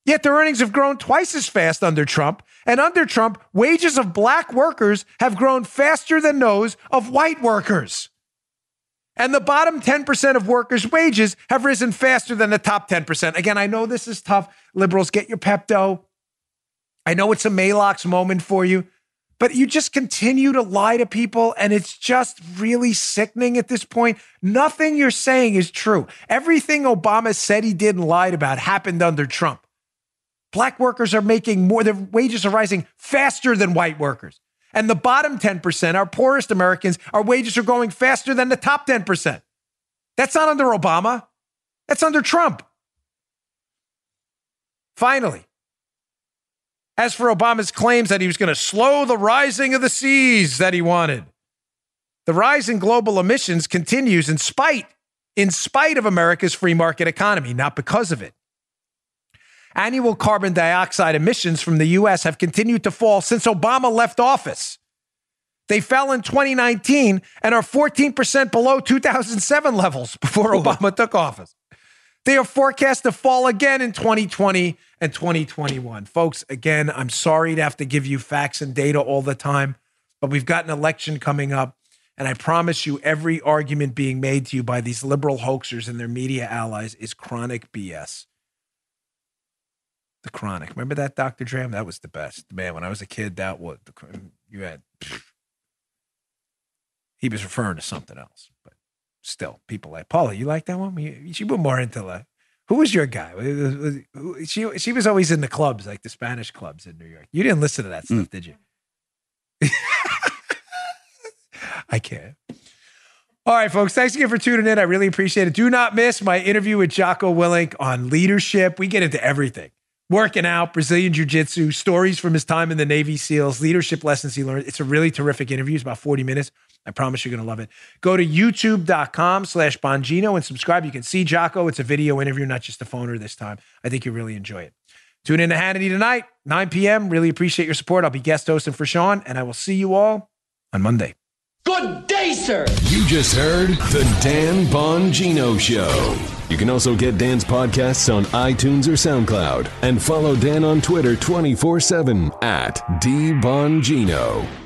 Yet their earnings have grown twice as fast under Trump. And under Trump, wages of black workers have grown faster than those of white workers. And the bottom 10% of workers' wages have risen faster than the top 10%. Again, I know this is tough. Liberals, get your Pepto. I know it's a Maalox moment for you, but you just continue to lie to people, and it's just really sickening at this point. Nothing you're saying is true. Everything Obama said he did and lied about happened under Trump. Black workers are making more, their wages are rising faster than white workers. And the bottom 10%, our poorest Americans, our wages are growing faster than the top 10%. That's not under Obama. That's under Trump. Finally, as for Obama's claims that he was going to slow the rising of the seas that he wanted, the rise in global emissions continues in spite in spite of America's free market economy, not because of it. Annual carbon dioxide emissions from the US have continued to fall since Obama left office. They fell in 2019 and are 14% below 2007 levels before Obama took office. They are forecast to fall again in 2020 and 2021. Folks, again, I'm sorry to have to give you facts and data all the time, but we've got an election coming up. And I promise you, every argument being made to you by these liberal hoaxers and their media allies is chronic BS. The Chronic. Remember that, Dr. Dre? That was the best. Man, when I was a kid, that was the you had he was referring to something else, but still, people like Paula. You like that one? You, she were more into like who was your guy? She she was always in the clubs, like the Spanish clubs in New York. You didn't listen to that stuff, mm. did you? [laughs] I can't. All right, folks. Thanks again for tuning in. I really appreciate it. Do not miss my interview with Jocko Willink on leadership. We get into everything working out, Brazilian Jiu Jitsu, stories from his time in the Navy SEALs, leadership lessons he learned. It's a really terrific interview. It's about 40 minutes. I promise you're going to love it. Go to youtube.com slash Bongino and subscribe. You can see Jocko. It's a video interview, not just a phoner this time. I think you'll really enjoy it. Tune in to Hannity tonight, 9 p.m. Really appreciate your support. I'll be guest hosting for Sean, and I will see you all on Monday. Good day, sir. You just heard the Dan Bongino Show. You can also get Dan's podcasts on iTunes or SoundCloud and follow Dan on Twitter 24 7 at DBongino.